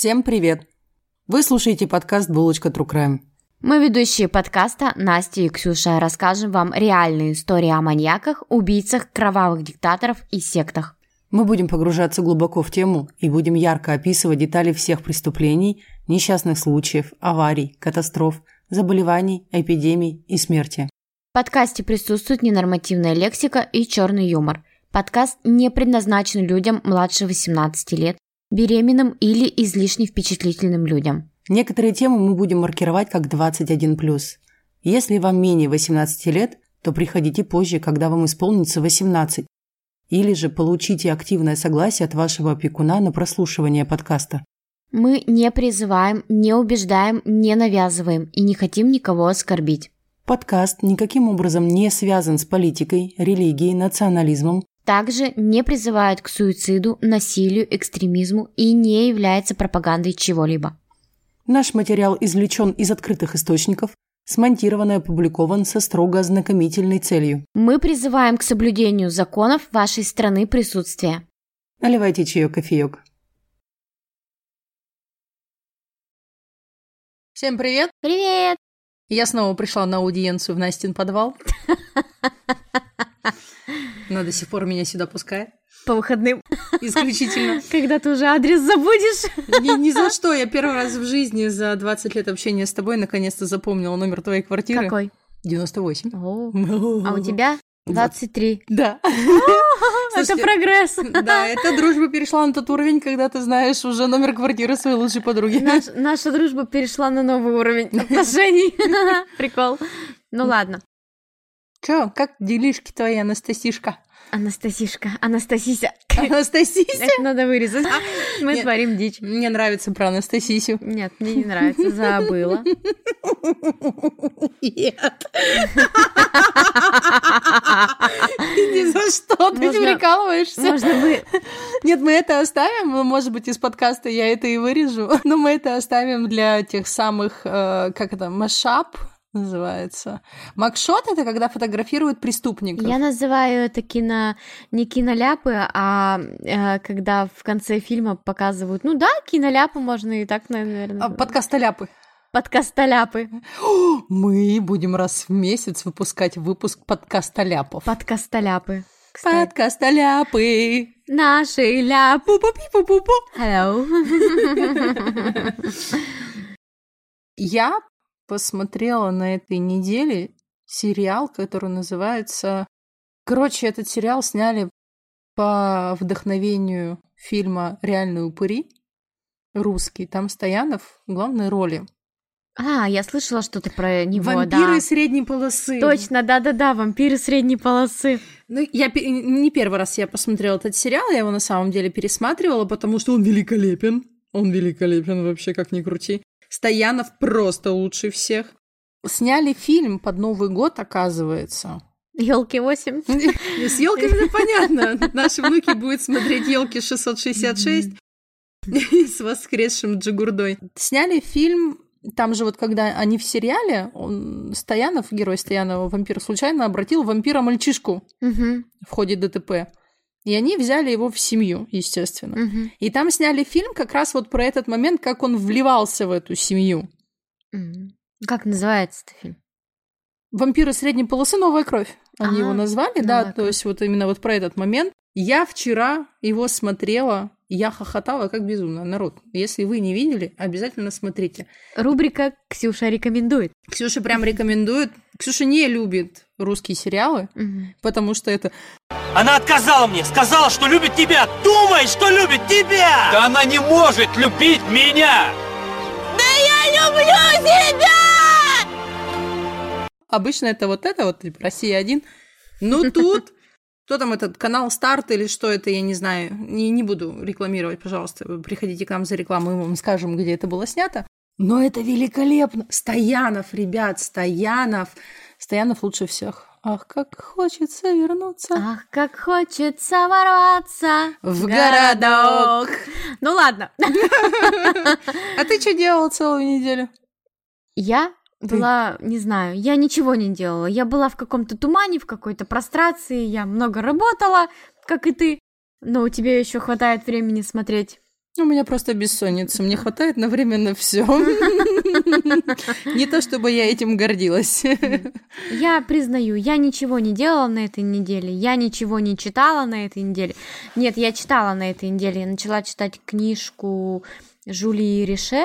Всем привет! Вы слушаете подкаст «Булочка True Crime». Мы ведущие подкаста Настя и Ксюша расскажем вам реальные истории о маньяках, убийцах, кровавых диктаторов и сектах. Мы будем погружаться глубоко в тему и будем ярко описывать детали всех преступлений, несчастных случаев, аварий, катастроф, заболеваний, эпидемий и смерти. В подкасте присутствует ненормативная лексика и черный юмор. Подкаст не предназначен людям младше 18 лет, беременным или излишне впечатлительным людям. Некоторые темы мы будем маркировать как 21+. Если вам менее 18 лет, то приходите позже, когда вам исполнится 18. Или же получите активное согласие от вашего опекуна на прослушивание подкаста. Мы не призываем, не убеждаем, не навязываем и не хотим никого оскорбить. Подкаст никаким образом не связан с политикой, религией, национализмом, также не призывает к суициду, насилию, экстремизму и не является пропагандой чего-либо. Наш материал извлечен из открытых источников, смонтирован и опубликован со строго ознакомительной целью. Мы призываем к соблюдению законов вашей страны присутствия. Наливайте чаек, кофеек. Всем привет! Привет! Я снова пришла на аудиенцию в Настин подвал. Она до сих пор меня сюда пускает. По выходным. Исключительно. Когда ты уже адрес забудешь. Ни, ни за что. Я первый раз в жизни за 20 лет общения с тобой наконец-то запомнила номер твоей квартиры. Какой? 98. О, а у тебя? 23. Да. Это прогресс. Да, эта дружба перешла на тот уровень, когда ты знаешь уже номер квартиры своей лучшей подруги. Наш, наша дружба перешла на новый уровень отношений. Прикол. Ну ладно. Чё, как делишки твои, Анастасишка? Анастасишка, Анастасися. Анастасися? Это надо вырезать. Мы Нет. творим дичь. Мне нравится про Анастасисю. Нет, мне не нравится. Забыла. Нет. Ни за что, ты прикалываешься. Можно бы... Нет, мы это оставим, может быть, из подкаста я это и вырежу, но мы это оставим для тех самых, э, как это, машап называется. Макшот — это когда фотографируют преступников. Я называю это кино... Не киноляпы, а э, когда в конце фильма показывают... Ну да, киноляпы можно и так, наверное. А, Подкастоляпы. Подкастоляпы. Мы будем раз в месяц выпускать выпуск подкастоляпов. Подкастоляпы. Кстати. Подкастоляпы. Наши ляпы. Пу-пу-пи-пу-пу-пу. Hello. Я посмотрела на этой неделе сериал, который называется... Короче, этот сериал сняли по вдохновению фильма «Реальные упыри». Русский. Там Стоянов в главной роли. А, я слышала что-то про него, Вампиры да. средней полосы. Точно, да-да-да, вампиры средней полосы. Ну, я не первый раз я посмотрела этот сериал, я его на самом деле пересматривала, потому что он великолепен. Он великолепен вообще, как ни крути. Стоянов просто лучше всех. Сняли фильм под Новый год, оказывается. Елки 8. С елками понятно. Наши внуки будут смотреть елки 666 с воскресшим Джигурдой. Сняли фильм, там же вот когда они в сериале, он, Стоянов, герой Стоянова, вампир, случайно обратил вампира мальчишку Мгм, в ходе ДТП. И они взяли его в семью, естественно. мгм, И там сняли фильм как раз вот про этот момент, как он вливался в эту семью. Как называется этот фильм? Вампиры средней полосы новая кровь. Они А, его назвали, да, «Новая то есть вот именно вот про этот момент. Я вчера его смотрела, и я хохотала как безумно. Народ, если вы не видели, обязательно смотрите. Рубрика «Ксюша рекомендует». Ксюша прям рекомендует. Ксюша не любит русские сериалы, Мгм. потому что это Она отказала мне, сказала, что любит тебя. Думает, что любит тебя. Да она не может любить меня. Обычно это вот это вот, типа, Россия один. Но тут... Кто там этот канал Старт или что это, я не знаю. Не, не буду рекламировать, пожалуйста. Приходите к нам за рекламу, мы вам скажем, где это было снято. Но это великолепно. Стоянов, ребят, Стоянов. Стоянов лучше всех. Ах, как хочется вернуться Ах, как хочется ворваться в городок. Ну ладно. А ты что делала целую неделю? Я была, не знаю, я ничего не делала. Я была в каком-то тумане, в какой-то прострации. Я много работала, как и ты. Но у тебя еще хватает времени смотреть У меня просто бессонница. Мне хватает на время на все. Не то, чтобы я этим гордилась. Я признаю, я ничего не делала на этой неделе, я ничего не читала на этой неделе. Нет, я читала на этой неделе. Я начала читать книжку Жулии Рише.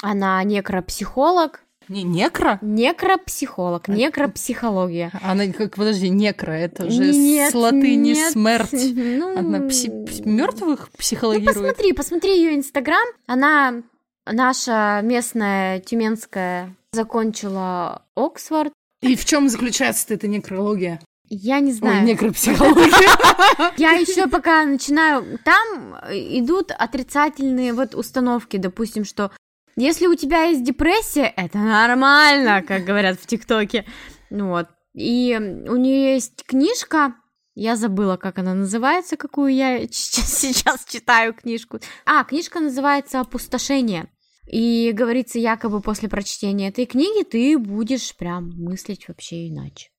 Она некропсихолог. Не некро? Некропсихолог, некропсихология. Она как, подожди, некро, это же Нет, с латыни нет. смерть. Ну, Она мертвых Ну, психологирует. посмотри, посмотри ее инстаграм. Она наша местная тюменская закончила Оксфорд. И в чем заключается эта некрология? Я не Ой, знаю. некропсихология. Я еще пока начинаю. Там идут отрицательные вот установки, допустим, что если у тебя есть депрессия, это нормально, как говорят в ТикТоке. Ну Вот. И у нее есть книжка. Я забыла, как она называется, какую я сейчас, читаю книжку. А, книжка называется «Опустошение». И говорится, якобы после прочтения этой книги ты будешь прям мыслить вообще иначе.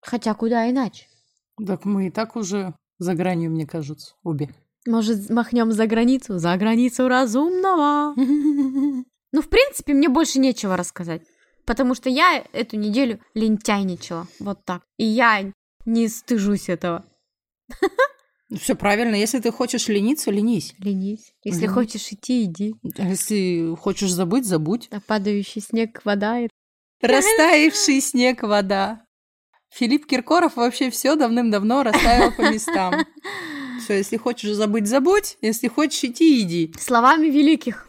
Хотя куда иначе? Так мы и так уже за гранью, мне кажется, обе. Может, махнем за границу? За границу разумного. Ну, в принципе, мне больше нечего рассказать. Потому что я эту неделю лентяйничала. Вот так. И я не стыжусь этого. Все правильно. Если ты хочешь лениться, ленись. Ленись. Если Мгм. хочешь идти, иди. А Если хочешь забыть, забудь. А падающий снег, вода. Растаявший снег, вода. Филипп Киркоров вообще все давным-давно расставил по местам. Все, если хочешь забыть, забудь. Если хочешь идти, иди. Словами великих.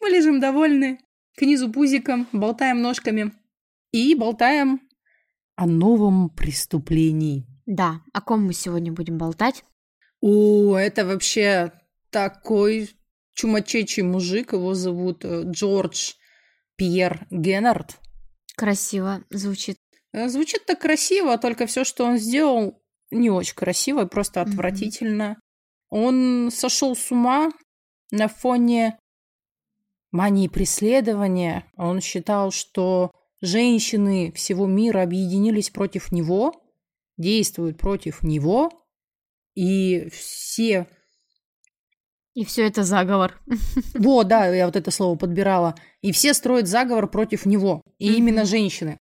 Мы лежим довольны, к низу пузиком, болтаем ножками. И болтаем о новом преступлении. Да, о ком мы сегодня будем болтать? О, это вообще такой чумачечий мужик. Его зовут э, Джордж Пьер Геннард. Красиво звучит. Э, Звучит так красиво, только все, что он сделал, не очень красиво, и просто отвратительно. Он сошел с ума на фоне мании преследования. Он считал, что женщины всего мира объединились против него, действуют против него, и все... И все это заговор. Вот, да, я вот это слово подбирала. И все строят заговор против него, и Мгм. именно женщины.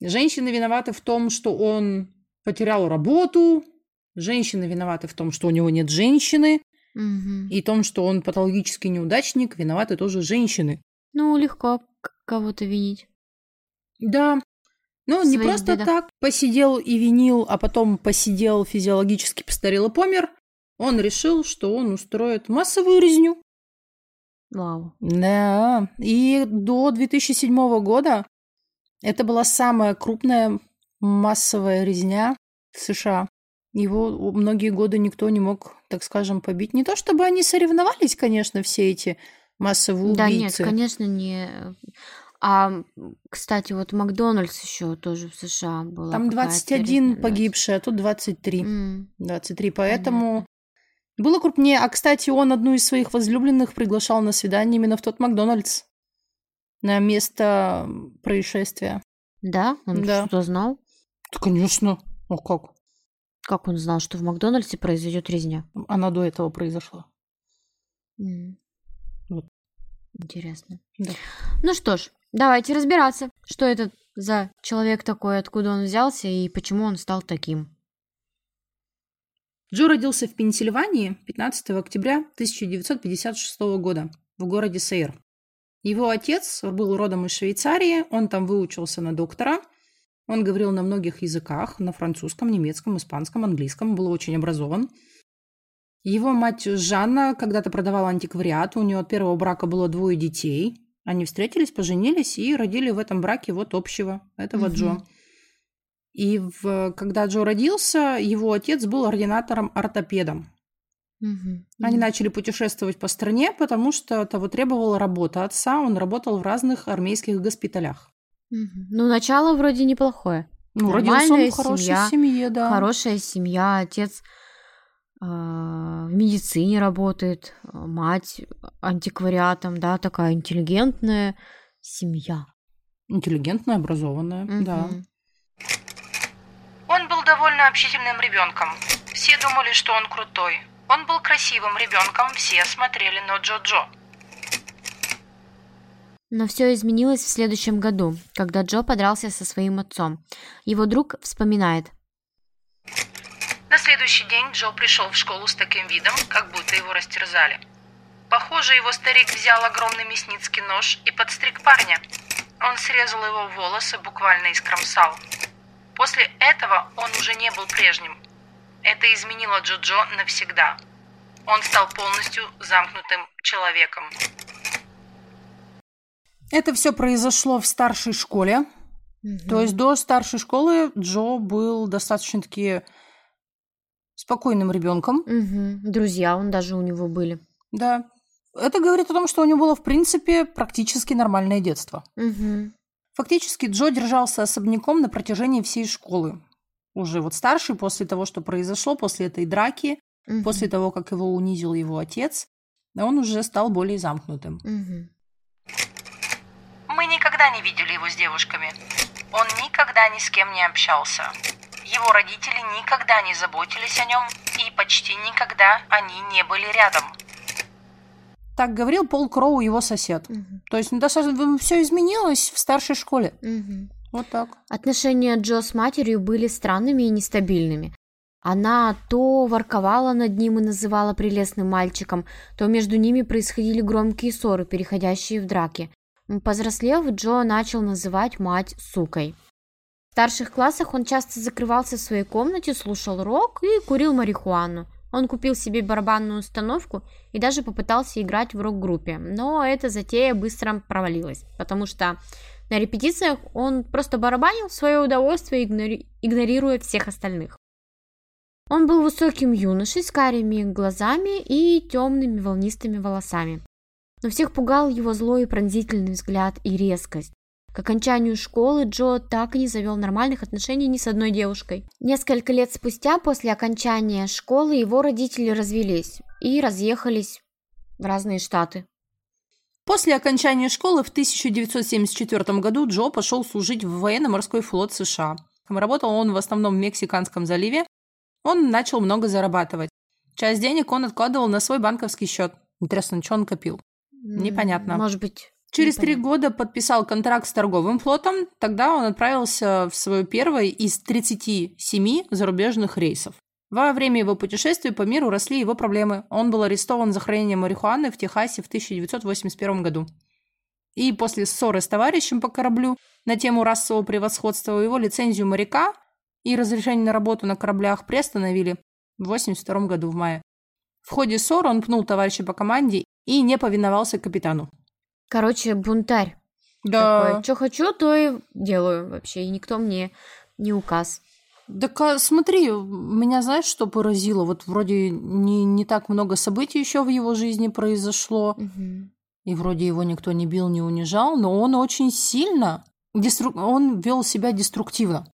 Женщины виноваты в том, что он потерял работу, женщины виноваты в том, что у него нет женщины, Мгм. и в том, что он патологический неудачник, виноваты тоже женщины. Ну, легко кого-то винить. Да. Ну, не просто бедах. так посидел и винил, а потом посидел, физиологически постарел и помер. Он решил, что он устроит массовую резню. Вау. Да. И до 2007 года это была самая крупная массовая резня в США. Его многие годы никто не мог, так скажем, побить. Не то чтобы они соревновались, конечно, все эти массовые Да нет, убийцы. конечно, не... А, кстати, вот Макдональдс еще тоже в США была. Там какая-то 21 резня, погибшие, а тут 23. да. М, 23, поэтому было крупнее. А, кстати, он одну из своих возлюбленных приглашал на свидание именно в тот Макдональдс. На место происшествия. Да? Он Да. что знал? Да, конечно. А как? Как он знал, что в Макдональдсе произойдет резня? Она до этого произошла. М. Вот. Интересно. Да. Ну что ж, давайте разбираться, что это за человек такой, откуда он взялся и почему он стал таким. Джо родился в Пенсильвании 15 октября 1956 года в городе Сейр. Его отец был родом из Швейцарии, он там выучился на доктора. Он говорил на многих языках, на французском, немецком, испанском, английском, был очень образован. Его мать Жанна когда-то продавала антиквариат, у нее от первого брака было двое детей. Они встретились, поженились и родили в этом браке вот общего, этого Мгм. Джо. И в, когда Джо родился, его отец был ординатором-ортопедом. Мгм. Они начали путешествовать по стране, потому что того требовала работа отца. Он работал в разных армейских госпиталях. Мгм. Ну, начало вроде неплохое. Ну, родился он Нормальная в хорошей семья, семье, да. Хорошая семья, отец а, в медицине работает, а, мать антиквариатом, да, такая интеллигентная семья. Интеллигентная, образованная, да. Мгм. Он был довольно общительным ребенком. Все думали, что он крутой. Он был красивым ребенком, все смотрели на Джо-Джо. Но все изменилось в следующем году, когда Джо подрался со своим отцом. Его друг вспоминает. На следующий день Джо пришел в школу с таким видом, как будто его растерзали. Похоже, его старик взял огромный мясницкий нож и подстриг парня. Он срезал его волосы, буквально искромсал. После этого он уже не был прежним. Это изменило Джо-Джо навсегда. Он стал полностью замкнутым человеком. Это все произошло в старшей школе. Угу. То есть до старшей школы Джо был достаточно-таки спокойным ребенком. Угу. Друзья он даже у него были. Да. Это говорит о том, что у него было, в принципе, практически нормальное детство. Угу. Фактически Джо держался особняком на протяжении всей школы. Уже вот старший, после того, что произошло, после этой драки, угу. после того, как его унизил его отец, он уже стал более замкнутым. Угу. Мы никогда не видели его с девушками. Он никогда ни с кем не общался. Его родители никогда не заботились о нем, и почти никогда они не были рядом. Так говорил Пол Кроу, его сосед. Угу. То есть ну, достаточно все изменилось в старшей школе. Угу. Вот так. Отношения Джо с матерью были странными и нестабильными. Она то ворковала над ним и называла прелестным мальчиком, то между ними происходили громкие ссоры, переходящие в драки. Повзрослев, Джо начал называть мать сукой. В старших классах он часто закрывался в своей комнате, слушал рок и курил марихуану. Он купил себе барабанную установку и даже попытался играть в рок-группе, но эта затея быстро провалилась, потому что на репетициях он просто барабанил в свое удовольствие, игнори... игнорируя всех остальных. Он был высоким юношей с карими глазами и темными волнистыми волосами но всех пугал его злой и пронзительный взгляд и резкость. К окончанию школы Джо так и не завел нормальных отношений ни с одной девушкой. Несколько лет спустя, после окончания школы, его родители развелись и разъехались в разные штаты. После окончания школы в 1974 году Джо пошел служить в военно-морской флот США. Работал он в основном в Мексиканском заливе. Он начал много зарабатывать. Часть денег он откладывал на свой банковский счет. Интересно, что он копил? Непонятно. Может быть. Через три года подписал контракт с торговым флотом. Тогда он отправился в свое первое из 37 зарубежных рейсов. Во время его путешествий по миру росли его проблемы. Он был арестован за хранение марихуаны в Техасе в 1981 году. И после ссоры с товарищем по кораблю на тему расового превосходства его лицензию моряка и разрешение на работу на кораблях приостановили в 1982 году в мае. В ходе ссоры он пнул товарища по команде и не повиновался капитану. Короче, бунтарь. Да. Что хочу, то и делаю вообще, и никто мне не указ. Так а, смотри, меня знаешь, что поразило? Вот вроде не, не так много событий еще в его жизни произошло, угу. и вроде его никто не бил, не унижал, но он очень сильно, дестру... он вел себя деструктивно.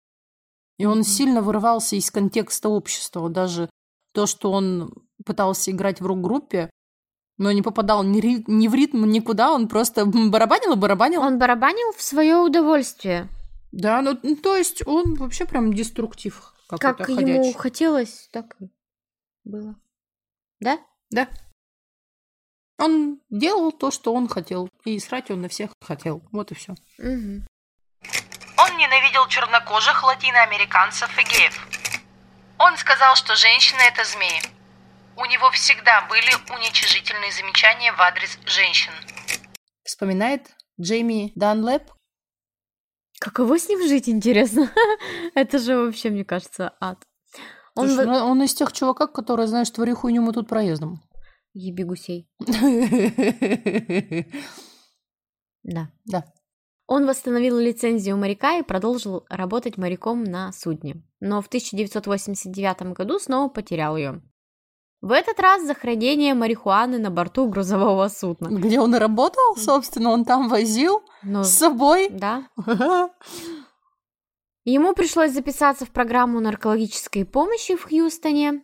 И он угу. сильно вырывался из контекста общества. Даже то, что он пытался играть в рок-группе, но не попадал ни, ри... ни в ритм, никуда, он просто барабанил и барабанил. Он барабанил в свое удовольствие. Да, ну, ну то есть он вообще прям деструктив. Как ему ходячий. хотелось, так и было. Да? Да. Он делал то, что он хотел, и срать он на всех хотел. Вот и все. Угу. Он ненавидел чернокожих латиноамериканцев и геев. Он сказал, что женщины это змеи. У него всегда были уничижительные замечания в адрес женщин. Вспоминает Джейми Данлэп. Каково с ним жить, интересно? Это же вообще, мне кажется, ад. Он, Слушай, в... Ну, он из тех чуваков, которые, знаешь, твори хуйню мы тут проездом. Еби гусей. Да. Да. Он восстановил лицензию моряка и продолжил работать моряком на судне. Но в 1989 году снова потерял ее. В этот раз за хранение марихуаны на борту грузового судна. Где он работал, собственно, он там возил ну, с собой. Да. Ему пришлось записаться в программу наркологической помощи в Хьюстоне.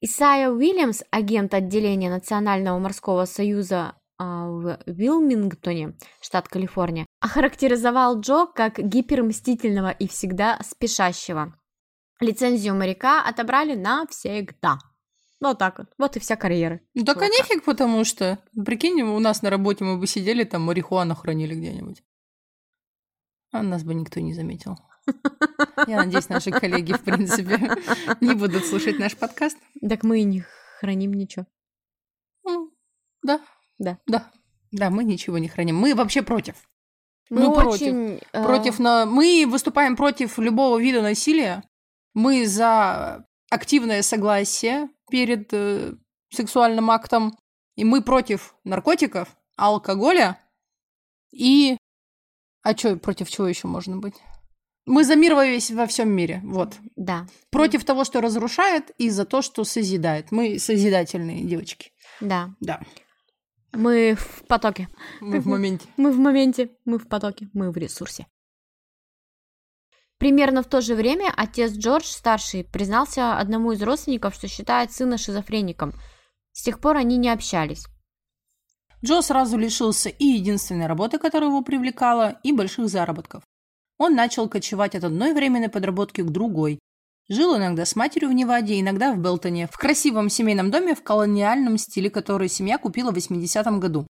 Исайя Уильямс, агент отделения Национального морского союза а, в Вилмингтоне, штат Калифорния, охарактеризовал Джо как гипермстительного и всегда спешащего. Лицензию моряка отобрали навсегда. Вот так вот. Вот и вся карьера. Ну так а чувака. нефиг, потому что, прикинь, у нас на работе мы бы сидели, там марихуану хранили где-нибудь. А нас бы никто не заметил. Я надеюсь, наши коллеги, в принципе, не будут слушать наш подкаст. Так мы и не храним ничего. М, Да. Да. Да. Да, мы ничего не храним. Мы вообще против. Мы, Мы против. очень... э, Против на... Мы выступаем против любого вида насилия. Мы за активное согласие перед э, сексуальным актом. И мы против наркотиков, алкоголя и... А чё, против чего еще можно быть? Мы за мир во, весь, во всем мире. Вот. Да. Против того, что разрушает, и за то, что созидает. Мы созидательные девочки. Да. Да. Мы в потоке. Мы в моменте. Мы в моменте, мы в потоке, мы в ресурсе. Примерно в то же время отец Джордж, старший, признался одному из родственников, что считает сына шизофреником. С тех пор они не общались. Джо сразу лишился и единственной работы, которая его привлекала, и больших заработков. Он начал кочевать от одной временной подработки к другой. Жил иногда с матерью в Неваде, иногда в Белтоне, в красивом семейном доме в колониальном стиле, который семья купила в 80-м году.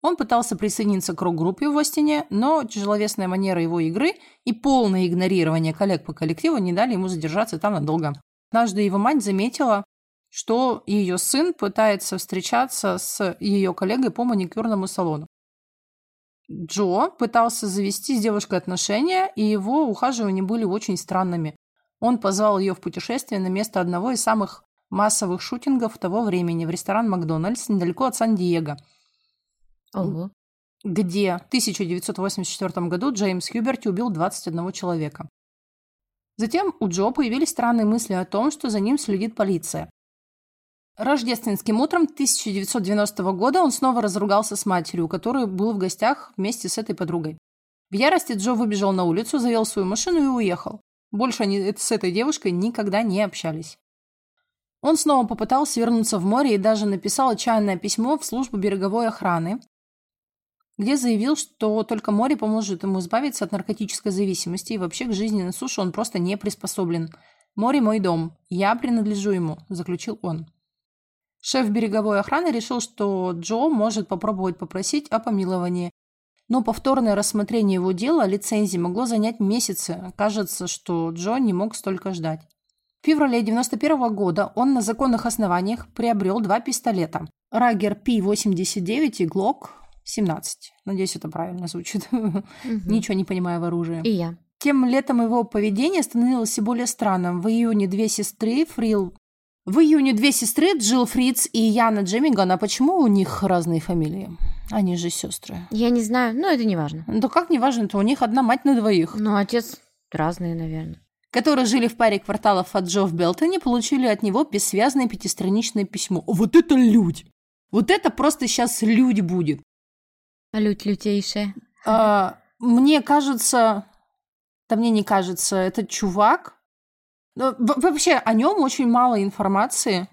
Он пытался присоединиться к рок-группе в Остине, но тяжеловесная манера его игры и полное игнорирование коллег по коллективу не дали ему задержаться там надолго. Однажды его мать заметила, что ее сын пытается встречаться с ее коллегой по маникюрному салону. Джо пытался завести с девушкой отношения, и его ухаживания были очень странными. Он позвал ее в путешествие на место одного из самых массовых шутингов того времени в ресторан «Макдональдс» недалеко от Сан-Диего, Ого. где в 1984 году Джеймс Хьюберти убил 21 человека. Затем у Джо появились странные мысли о том, что за ним следит полиция. Рождественским утром 1990 года он снова разругался с матерью, у которой был в гостях вместе с этой подругой. В ярости Джо выбежал на улицу, завел свою машину и уехал. Больше они с этой девушкой никогда не общались. Он снова попытался вернуться в море и даже написал отчаянное письмо в службу береговой охраны, где заявил, что только море поможет ему избавиться от наркотической зависимости и вообще к жизни на суше он просто не приспособлен. «Море – мой дом. Я принадлежу ему», – заключил он. Шеф береговой охраны решил, что Джо может попробовать попросить о помиловании. Но повторное рассмотрение его дела о лицензии могло занять месяцы. Кажется, что Джо не мог столько ждать. В феврале 91 года он на законных основаниях приобрел два пистолета. Рагер P-89 и Glock 17. Надеюсь, это правильно звучит. Мгм. Ничего не понимаю в оружии. И я. Тем летом его поведение становилось все более странным. В июне две сестры, Фрил... В июне две сестры, Джилл Фриц и Яна Джемиган. А почему у них разные фамилии? Они же сестры. Я не знаю, но это не важно. Да как не важно, то у них одна мать на двоих. Ну, отец разные, наверное. Которые жили в паре кварталов от Джо в Белтоне, получили от него бессвязное пятистраничное письмо. Вот это люди! Вот это просто сейчас люди будет. Лють лютейшая. А, мне кажется, да мне не кажется, этот чувак. ну, Вообще о нем очень мало информации.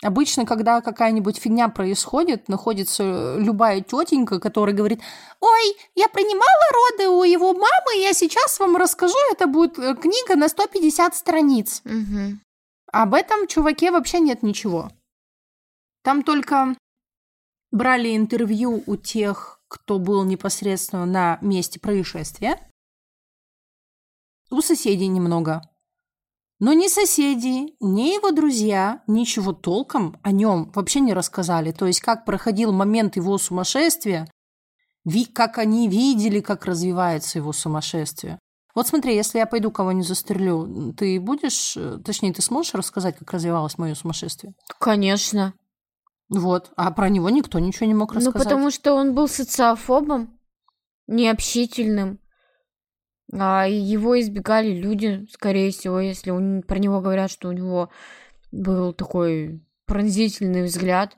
Обычно, когда какая-нибудь фигня происходит, находится любая тетенька, которая говорит, ой, я принимала роды у его мамы, я сейчас вам расскажу, это будет э, книга на 150 страниц. Мгм. Об этом чуваке вообще нет ничего. Там только брали интервью у тех, кто был непосредственно на месте происшествия. У соседей немного. Но ни соседи, ни его друзья ничего толком о нем вообще не рассказали. То есть, как проходил момент его сумасшествия, ви- как они видели, как развивается его сумасшествие. Вот смотри, если я пойду кого-нибудь застрелю, ты будешь, э, точнее, ты сможешь рассказать, как развивалось мое сумасшествие? Конечно. Вот. А про него никто ничего не мог Ну, рассказать. потому что он был социофобом, необщительным. А его избегали люди, скорее всего, если у- про него говорят, что у него был такой пронзительный взгляд.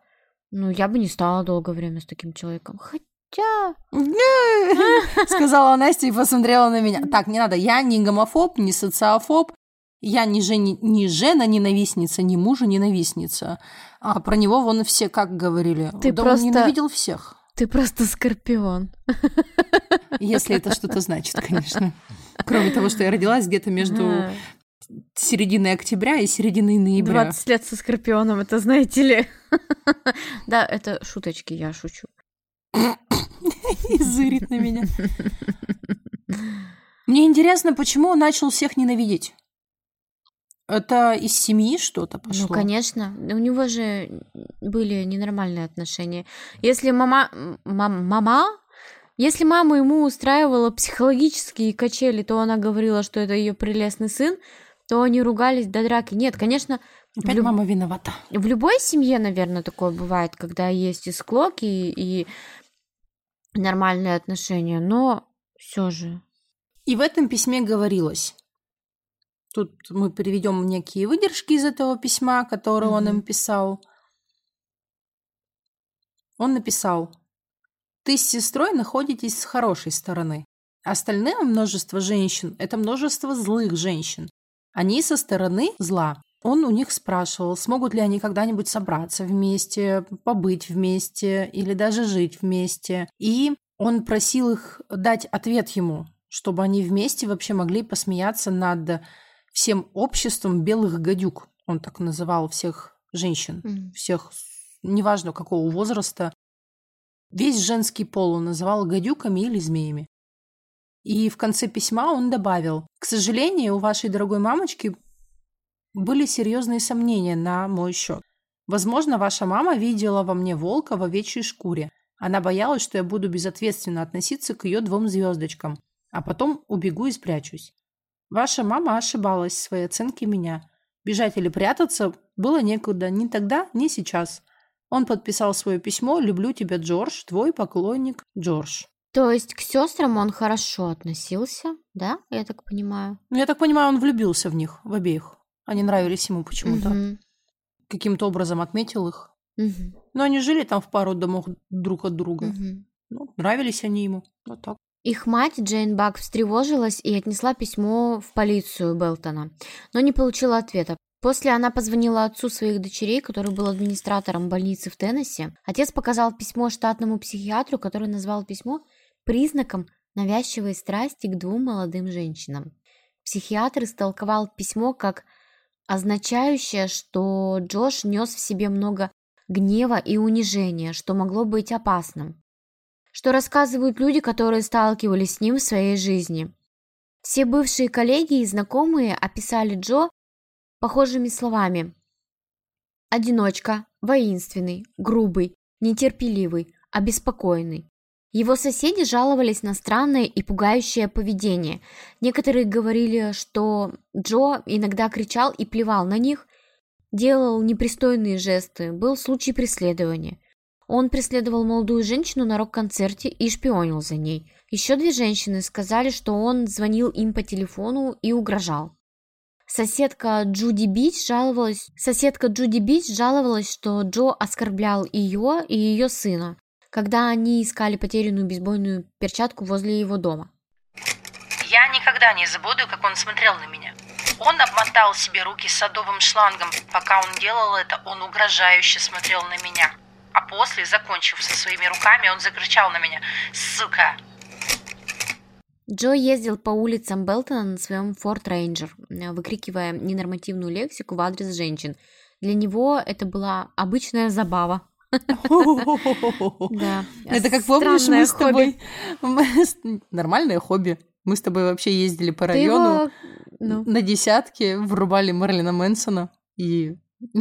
Ну, я бы не стала долгое время с таким человеком. Хотя... Сказала Настя и посмотрела на меня. Так, не надо. Я не гомофоб, не социофоб. Я не, жени... не жена-ненавистница, не мужа-ненавистница. А про него вон все как говорили. Ты да просто- он ненавидел всех. Ты просто скорпион. Если это что-то значит, конечно. Кроме того, что я родилась где-то между середины октября и середины ноября. 20 лет со Скорпионом, это знаете ли? Да, это шуточки, я шучу. И зырит на меня. Мне интересно, почему он начал всех ненавидеть? Это из семьи что-то пошло? Ну, конечно. У него же были ненормальные отношения. Если мама... Мам, мама? Если мама ему устраивала психологические качели, то она говорила, что это ее прелестный сын, то они ругались до драки. Нет, конечно... Опять люб... мама виновата. В любой семье, наверное, такое бывает, когда есть и склоки, и, и нормальные отношения, но все же. И в этом письме говорилось, Тут мы приведем некие выдержки из этого письма, которое mm-hmm. он им писал. Он написал, ты с сестрой находитесь с хорошей стороны. Остальное множество женщин – это множество злых женщин. Они со стороны зла. Он у них спрашивал, смогут ли они когда-нибудь собраться вместе, побыть вместе или даже жить вместе. И он просил их дать ответ ему, чтобы они вместе вообще могли посмеяться над всем обществом белых гадюк. Он так называл всех женщин, mm. всех, неважно какого возраста. Весь женский пол он называл гадюками или змеями. И в конце письма он добавил, к сожалению, у вашей дорогой мамочки были серьезные сомнения на мой счет. Возможно, ваша мама видела во мне волка в овечьей шкуре. Она боялась, что я буду безответственно относиться к ее двум звездочкам, а потом убегу и спрячусь. Ваша мама ошибалась в своей оценке меня. Бежать или прятаться было некуда ни тогда, ни сейчас. Он подписал свое письмо «Люблю тебя, Джордж, твой поклонник Джордж». То есть к сестрам он хорошо относился, да, я так понимаю? Ну, я так понимаю, он влюбился в них, в обеих. Они нравились ему почему-то. Угу. Каким-то образом отметил их. Угу. Но они жили там в пару домов друг от друга. Угу. Ну, нравились они ему. Вот так. Их мать, Джейн Бак, встревожилась и отнесла письмо в полицию Белтона, но не получила ответа. После она позвонила отцу своих дочерей, который был администратором больницы в Теннесси. Отец показал письмо штатному психиатру, который назвал письмо признаком навязчивой страсти к двум молодым женщинам. Психиатр истолковал письмо как означающее, что Джош нес в себе много гнева и унижения, что могло быть опасным что рассказывают люди, которые сталкивались с ним в своей жизни. Все бывшие коллеги и знакомые описали Джо похожими словами. Одиночка, воинственный, грубый, нетерпеливый, обеспокоенный. Его соседи жаловались на странное и пугающее поведение. Некоторые говорили, что Джо иногда кричал и плевал на них, делал непристойные жесты, был случай преследования – он преследовал молодую женщину на рок-концерте и шпионил за ней. Еще две женщины сказали, что он звонил им по телефону и угрожал. Соседка Джуди Бич жаловалась, соседка Джуди Бич жаловалась, что Джо оскорблял ее и ее сына, когда они искали потерянную бейсбольную перчатку возле его дома. Я никогда не забуду, как он смотрел на меня. Он обмотал себе руки садовым шлангом. Пока он делал это, он угрожающе смотрел на меня. А после, закончив со своими руками, он закричал на меня «Сука!». Джо ездил по улицам Белтона на своем Ford Ranger, выкрикивая ненормативную лексику в адрес женщин. Для него это была обычная забава. Да. Это как помнишь, мы с тобой... Нормальное хобби. Мы с тобой вообще ездили по району ну. на десятке, врубали Мерлина Мэнсона и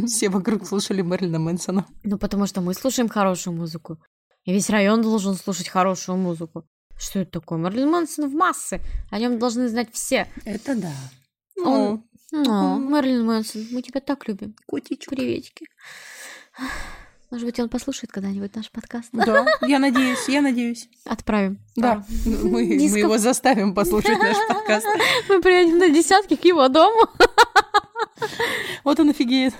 Все вокруг слушали Мерлина Мэнсона. Ну, потому что мы слушаем хорошую музыку. И весь район должен слушать хорошую музыку. Что это такое? Мерлин Мэнсон в массы. О нем должны знать все. Это да. Он... О, Мерлин Мэнсон, мы тебя так любим. Котичек. Приветики. Может быть, он послушает когда-нибудь наш подкаст? Да, я надеюсь, я надеюсь. Отправим. Да, мы, мы его заставим послушать наш подкаст. Мы приедем на десятки к его дому. Вот он офигеет.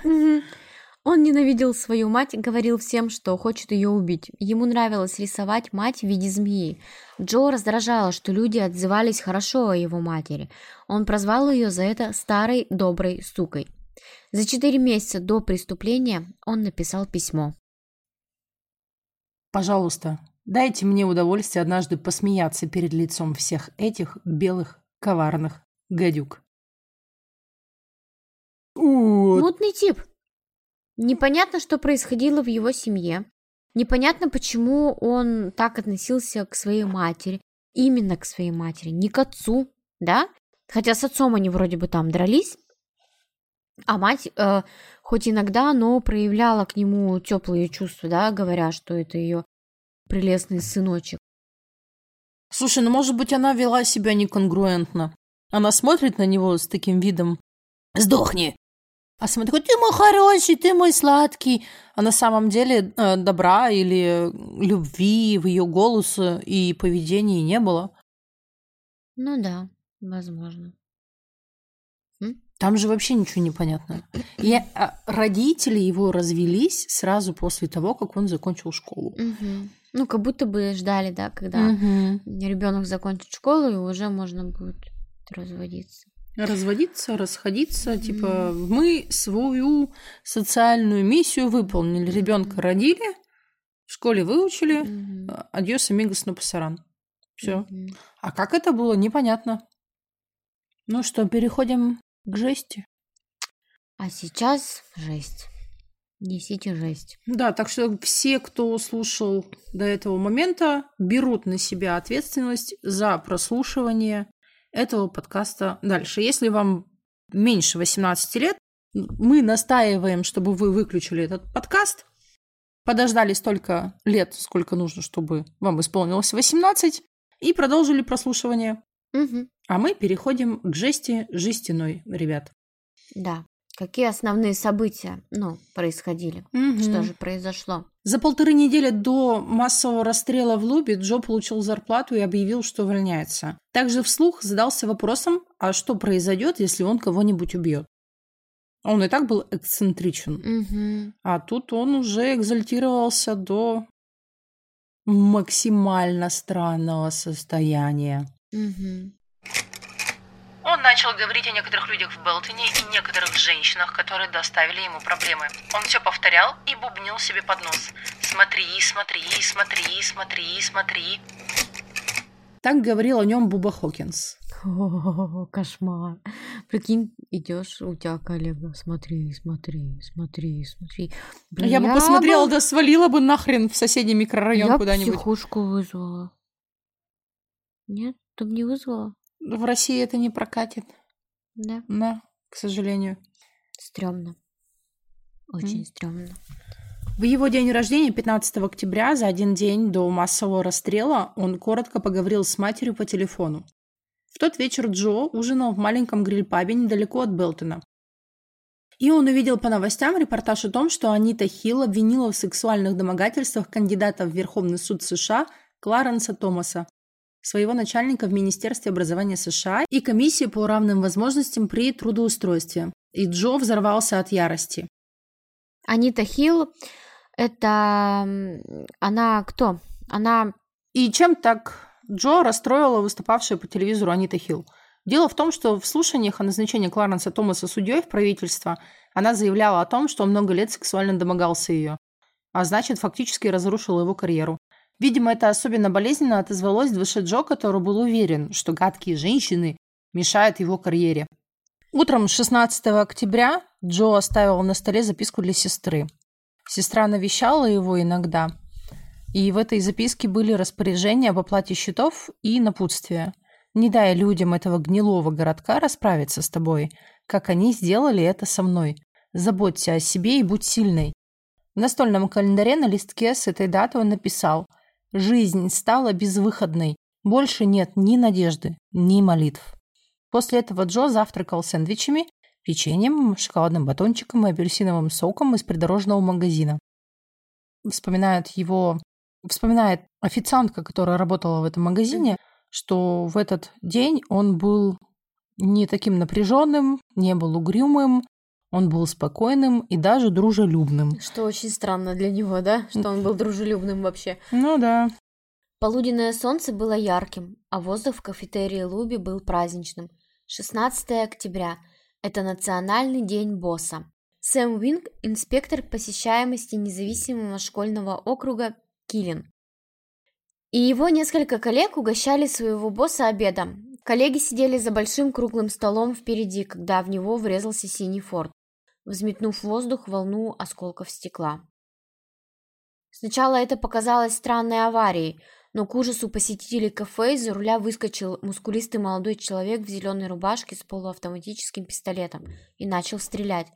Он ненавидел свою мать, говорил всем, что хочет ее убить. Ему нравилось рисовать мать в виде змеи. Джо раздражало, что люди отзывались хорошо о его матери. Он прозвал ее за это старой доброй сукой. За четыре месяца до преступления он написал письмо. «Пожалуйста, дайте мне удовольствие однажды посмеяться перед лицом всех этих белых коварных гадюк». Вот. Мутный тип. Непонятно, что происходило в его семье. Непонятно, почему он так относился к своей матери. Именно к своей матери, не к отцу, да? Хотя с отцом они вроде бы там дрались. А мать, э, хоть иногда, но проявляла к нему теплые чувства, да, говоря, что это ее прелестный сыночек. Слушай, ну может быть она вела себя неконгруентно. Она смотрит на него с таким видом «Сдохни!» А сама такой «Ты мой хороший, ты мой сладкий!» А на самом деле э, добра или любви в ее голосе и поведении не было. Ну да, возможно. Там же вообще ничего не понятно. И а, родители его развелись сразу после того, как он закончил школу. Мгм. Ну, как будто бы ждали, да, когда Мгм. ребенок закончит школу, и уже можно будет разводиться. Разводиться, расходиться, типа мы свою социальную миссию выполнили, ребенка родили, в школе выучили, Мгм. адьос амигос на пасаран. Все. Мгм. А как это было, непонятно. Ну что, переходим к жести. А сейчас жесть. Несите жесть. Да, так что все, кто слушал до этого момента, берут на себя ответственность за прослушивание этого подкаста дальше. Если вам меньше 18 лет, мы настаиваем, чтобы вы выключили этот подкаст, подождали столько лет, сколько нужно, чтобы вам исполнилось 18, и продолжили прослушивание. Мгм. А мы переходим к жести жестяной, ребят. Да. Какие основные события, ну, происходили? Что же произошло? За полторы недели до массового расстрела в Лубе Джо получил зарплату и объявил, что увольняется. Также вслух задался вопросом, а что произойдет, если он кого-нибудь убьет? Он и так был эксцентричен. Мгм. А тут он уже экзальтировался до максимально странного состояния. Мгм. Он начал говорить о некоторых людях в Белтоне и некоторых женщинах, которые доставили ему проблемы. Он все повторял и бубнил себе под нос. «Смотри, смотри, смотри, смотри, смотри». Так говорил о нем Буба Хокинс. О, кошмар. Прикинь, идешь, у тебя коллега, смотри, смотри, смотри, смотри. Блин, Я бы посмотрела, да свалила бы нахрен в соседний микрорайон я куда-нибудь. психушку вызвала. Нет, ты бы не вызвала? В России это не прокатит. Да. Да, к сожалению. Стрёмно. Очень М. стрёмно. В его день рождения, 15 октября, за один день до массового расстрела, он коротко поговорил с матерью по телефону. В тот вечер Джо ужинал в маленьком гриль-пабе недалеко от Белтона. И он увидел по новостям репортаж о том, что Анита Хилл обвинила в сексуальных домогательствах кандидата в Верховный суд США Кларенса Томаса, своего начальника в Министерстве образования США и комиссии по равным возможностям при трудоустройстве. И Джо взорвался от ярости. Анита Хилл, это... Она кто? Она... И чем так Джо расстроила выступавшая по телевизору Анита Хилл? Дело в том, что в слушаниях о назначении Кларенса Томаса судьей в правительство она заявляла о том, что он много лет сексуально домогался ее, а значит, фактически разрушил его карьеру. Видимо, это особенно болезненно отозвалось в душе Джо, который был уверен, что гадкие женщины мешают его карьере. Утром 16 октября Джо оставил на столе записку для сестры. Сестра навещала его иногда, и в этой записке были распоряжения об оплате счетов и напутствия. Не дай людям этого гнилого городка расправиться с тобой, как они сделали это со мной. Заботься о себе и будь сильной. В настольном календаре на листке с этой даты он написал «Жизнь стала безвыходной. Больше нет ни надежды, ни молитв». После этого Джо завтракал сэндвичами, печеньем, шоколадным батончиком и апельсиновым соком из придорожного магазина. Вспоминает его, вспоминает официантка, которая работала в этом магазине, что в этот день он был не таким напряженным, не был угрюмым, он был спокойным и даже дружелюбным. Что очень странно для него, да? Что он был дружелюбным вообще. Ну да. Полуденное солнце было ярким, а воздух в кафетерии Луби был праздничным. 16 октября. Это национальный день босса. Сэм Уинг – инспектор посещаемости независимого школьного округа Киллин. И его несколько коллег угощали своего босса обедом. Коллеги сидели за большим круглым столом впереди, когда в него врезался синий форт. Взметнув в воздух волну осколков стекла. Сначала это показалось странной аварией, но к ужасу посетителей кафе из-за руля выскочил мускулистый молодой человек в зеленой рубашке с полуавтоматическим пистолетом и начал стрелять.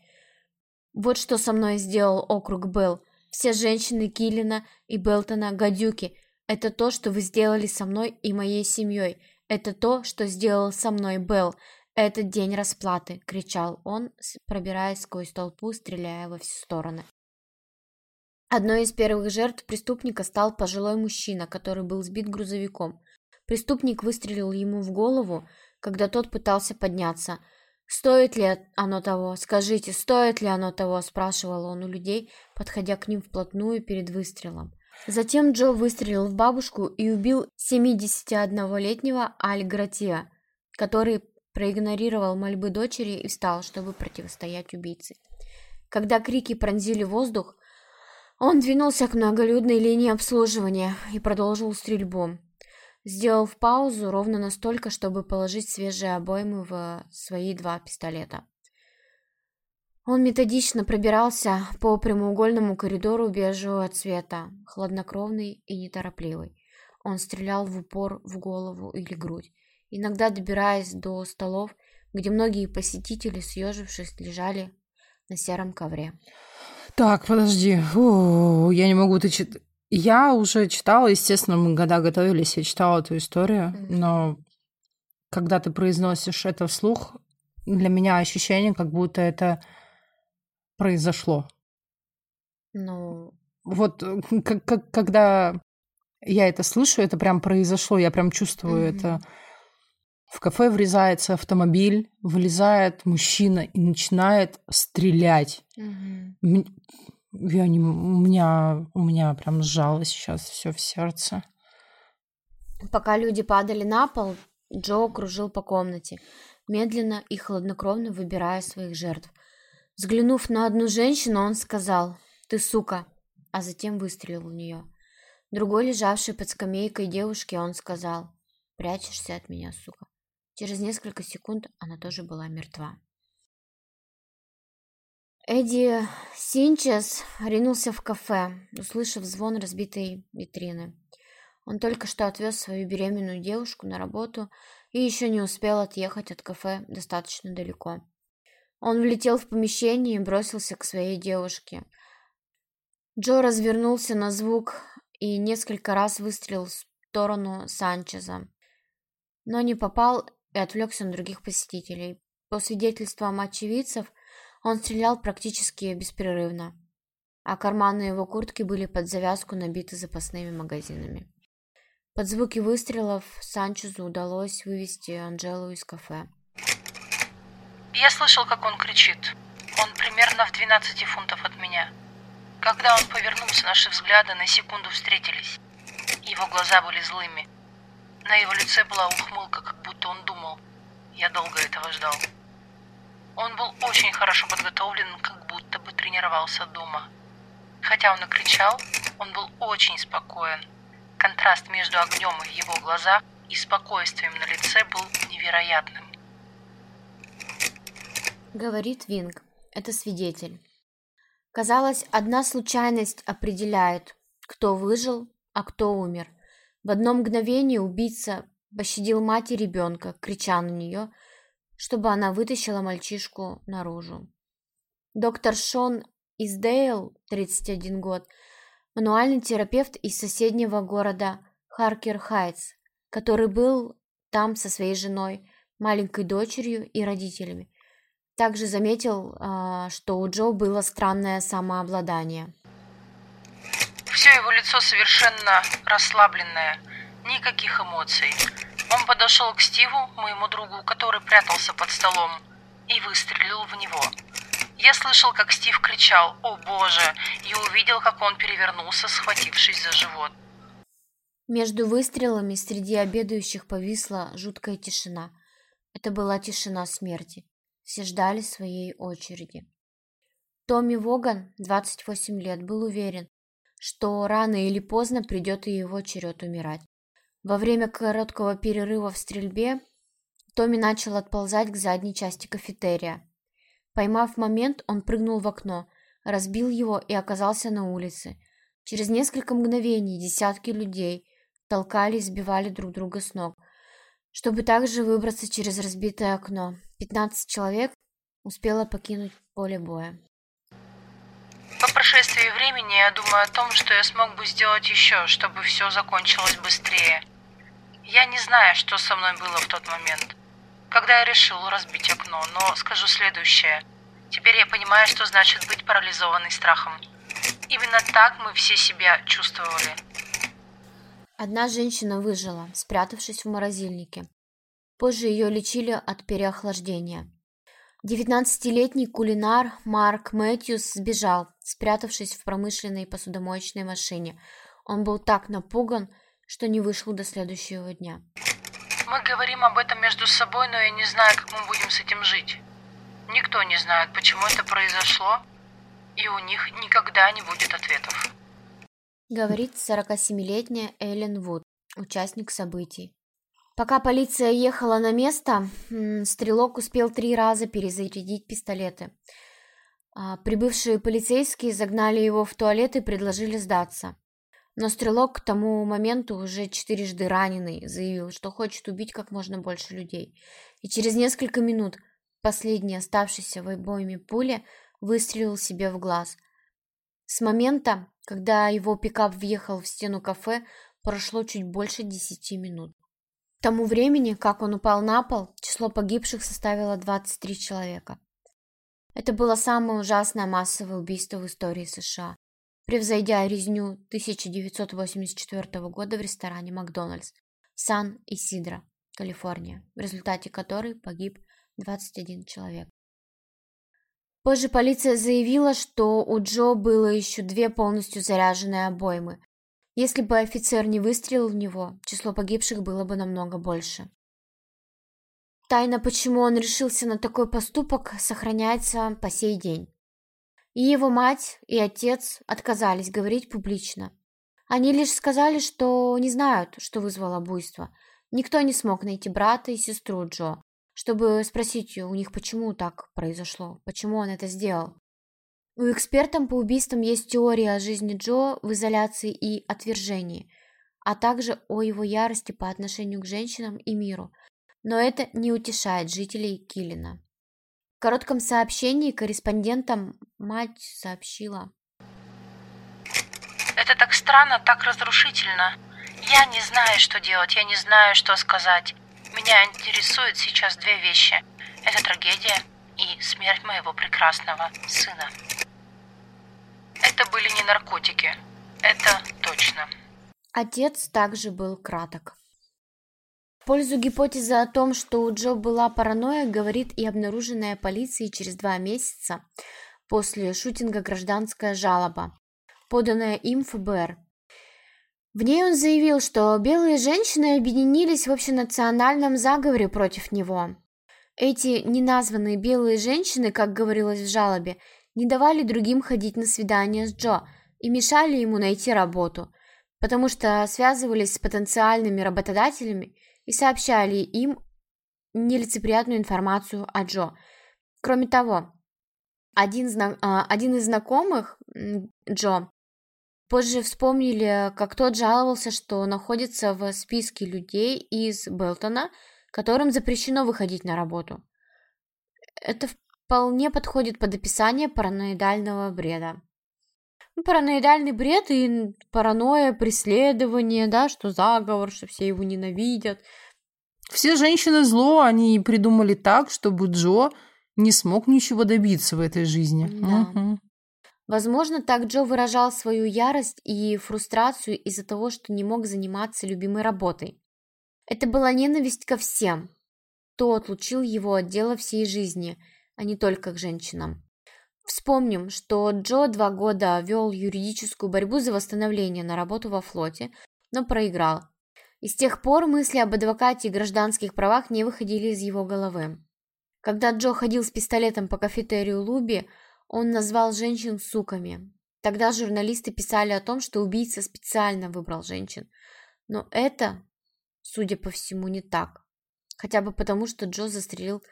Вот что со мной сделал округ Белл. Все женщины Киллина и Белтона – гадюки. Это то, что вы сделали со мной и моей семьей. Это то, что сделал со мной Белл. Это день расплаты, кричал он, пробираясь сквозь толпу, стреляя во все стороны. Одной из первых жертв преступника стал пожилой мужчина, который был сбит грузовиком. Преступник выстрелил ему в голову, когда тот пытался подняться – «Стоит ли оно того? Скажите, стоит ли оно того?» – спрашивал он у людей, подходя к ним вплотную перед выстрелом. Затем Джо выстрелил в бабушку и убил 71-летнего Аль Гратия, который проигнорировал мольбы дочери и встал, чтобы противостоять убийце. Когда крики пронзили воздух, он двинулся к многолюдной линии обслуживания и продолжил стрельбу сделав паузу ровно настолько, чтобы положить свежие обоймы в свои два пистолета. Он методично пробирался по прямоугольному коридору бежевого цвета, хладнокровный и неторопливый. Он стрелял в упор в голову или грудь, иногда добираясь до столов, где многие посетители, съежившись, лежали на сером ковре. Так, подожди. Фу, я не могу. Ты чит... Я уже читала, естественно, мы года готовились, я читала эту историю, но когда ты произносишь это вслух, для меня ощущение, как будто это произошло. Ну, вот как, как, когда я это слышу, это прям произошло, я прям чувствую mm-hmm. это. В кафе врезается автомобиль, вылезает мужчина и начинает стрелять. Mm-hmm. Я не, у меня, у меня прям сжалось сейчас все в сердце. Пока люди падали на пол, Джо кружил по комнате, медленно и хладнокровно выбирая своих жертв. Взглянув на одну женщину, он сказал «Ты сука!», а затем выстрелил в нее. Другой, лежавший под скамейкой девушке, он сказал «Прячешься от меня, сука!». Через несколько секунд она тоже была мертва. Эдди Синчес ринулся в кафе, услышав звон разбитой витрины. Он только что отвез свою беременную девушку на работу и еще не успел отъехать от кафе достаточно далеко. Он влетел в помещение и бросился к своей девушке. Джо развернулся на звук и несколько раз выстрелил в сторону Санчеза, но не попал и отвлекся на других посетителей. По свидетельствам очевидцев, он стрелял практически беспрерывно, а карманы его куртки были под завязку набиты запасными магазинами. Под звуки выстрелов Санчезу удалось вывести Анжелу из кафе. Я слышал, как он кричит. Он примерно в 12 фунтов от меня. Когда он повернулся, наши взгляды на секунду встретились. Его глаза были злыми. На его лице была ухмылка, как будто он думал. Я долго этого ждал. Он был очень хорошо подготовлен, как будто бы тренировался дома. Хотя он и кричал, он был очень спокоен. Контраст между огнем в его глазах и спокойствием на лице был невероятным. Говорит Винг. Это свидетель. Казалось, одна случайность определяет, кто выжил, а кто умер. В одно мгновение убийца пощадил мать и ребенка, крича на нее – чтобы она вытащила мальчишку наружу. Доктор Шон Издейл, 31 год, мануальный терапевт из соседнего города Харкер-Хайтс, который был там со своей женой, маленькой дочерью и родителями. Также заметил, а, что у Джо было странное самообладание. Все его лицо совершенно расслабленное, никаких эмоций. Он подошел к Стиву, моему другу, который прятался под столом, и выстрелил в него. Я слышал, как Стив кричал «О боже!» и увидел, как он перевернулся, схватившись за живот. Между выстрелами среди обедающих повисла жуткая тишина. Это была тишина смерти. Все ждали своей очереди. Томми Воган, 28 лет, был уверен, что рано или поздно придет и его черед умирать. Во время короткого перерыва в стрельбе Томми начал отползать к задней части кафетерия. Поймав момент, он прыгнул в окно, разбил его и оказался на улице. Через несколько мгновений десятки людей толкали и сбивали друг друга с ног, чтобы также выбраться через разбитое окно. 15 человек успело покинуть поле боя. По прошествии времени я думаю о том, что я смог бы сделать еще, чтобы все закончилось быстрее. Я не знаю, что со мной было в тот момент, когда я решил разбить окно, но скажу следующее. Теперь я понимаю, что значит быть парализованной страхом. Именно так мы все себя чувствовали. Одна женщина выжила, спрятавшись в морозильнике. Позже ее лечили от переохлаждения. Девятнадцатилетний кулинар Марк Мэтьюс сбежал, спрятавшись в промышленной посудомоечной машине. Он был так напуган, что не вышел до следующего дня. Мы говорим об этом между собой, но я не знаю, как мы будем с этим жить. Никто не знает, почему это произошло, и у них никогда не будет ответов. Говорит 47-летняя Эллен Вуд, участник событий. Пока полиция ехала на место, стрелок успел три раза перезарядить пистолеты. А, прибывшие полицейские загнали его в туалет и предложили сдаться. Но стрелок к тому моменту уже четырежды раненый заявил, что хочет убить как можно больше людей. И через несколько минут последний оставшийся в обойме пули выстрелил себе в глаз. С момента, когда его пикап въехал в стену кафе, прошло чуть больше десяти минут. К тому времени, как он упал на пол, число погибших составило 23 человека. Это было самое ужасное массовое убийство в истории США, превзойдя резню 1984 года в ресторане «Макдональдс» Сан-Исидро, Калифорния, в результате которой погиб 21 человек. Позже полиция заявила, что у Джо было еще две полностью заряженные обоймы. Если бы офицер не выстрелил в него, число погибших было бы намного больше. Тайна, почему он решился на такой поступок, сохраняется по сей день. И его мать, и отец отказались говорить публично. Они лишь сказали, что не знают, что вызвало буйство. Никто не смог найти брата и сестру Джо, чтобы спросить у них, почему так произошло, почему он это сделал. У экспертов по убийствам есть теория о жизни Джо в изоляции и отвержении, а также о его ярости по отношению к женщинам и миру, но это не утешает жителей Киллина. В коротком сообщении корреспондентам мать сообщила. Это так странно, так разрушительно. Я не знаю, что делать, я не знаю, что сказать. Меня интересуют сейчас две вещи. Это трагедия и смерть моего прекрасного сына. Это были не наркотики. Это точно. Отец также был краток. В пользу гипотезы о том, что у Джо была паранойя, говорит и обнаруженная полицией через два месяца после шутинга гражданская жалоба, поданная им ФБР. В ней он заявил, что белые женщины объединились в общенациональном заговоре против него. Эти неназванные белые женщины, как говорилось в жалобе, не давали другим ходить на свидания с Джо и мешали ему найти работу, потому что связывались с потенциальными работодателями и сообщали им нелицеприятную информацию о Джо. Кроме того, один, а, один из знакомых Джо Позже вспомнили, как тот жаловался, что находится в списке людей из Белтона, которым запрещено выходить на работу. Это вполне подходит под описание параноидального бреда. Ну, параноидальный бред и паранойя, преследование, да, что заговор, что все его ненавидят. Все женщины зло, они придумали так, чтобы Джо не смог ничего добиться в этой жизни. Да. Угу. Возможно, так Джо выражал свою ярость и фрустрацию из-за того, что не мог заниматься любимой работой. Это была ненависть ко всем, кто отлучил его от дела всей жизни, а не только к женщинам. Вспомним, что Джо два года вел юридическую борьбу за восстановление на работу во флоте, но проиграл. И с тех пор мысли об адвокате и гражданских правах не выходили из его головы. Когда Джо ходил с пистолетом по кафетерию Луби, он назвал женщин суками. Тогда журналисты писали о том, что убийца специально выбрал женщин. Но это, судя по всему, не так. Хотя бы потому, что Джо застрелил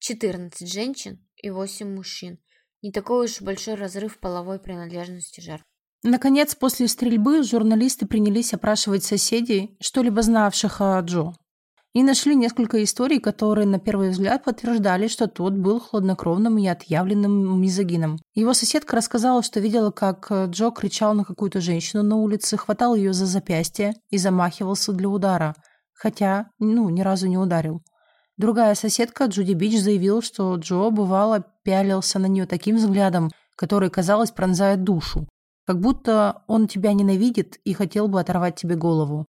14 женщин и 8 мужчин. Не такой уж большой разрыв половой принадлежности жертв. Наконец, после стрельбы журналисты принялись опрашивать соседей, что-либо знавших о Джо. И нашли несколько историй, которые на первый взгляд подтверждали, что тот был хладнокровным и отъявленным мизогином. Его соседка рассказала, что видела, как Джо кричал на какую-то женщину на улице, хватал ее за запястье и замахивался для удара, хотя, ну, ни разу не ударил. Другая соседка, Джуди Бич, заявила, что Джо бывало пялился на нее таким взглядом, который, казалось, пронзает душу. Как будто он тебя ненавидит и хотел бы оторвать тебе голову.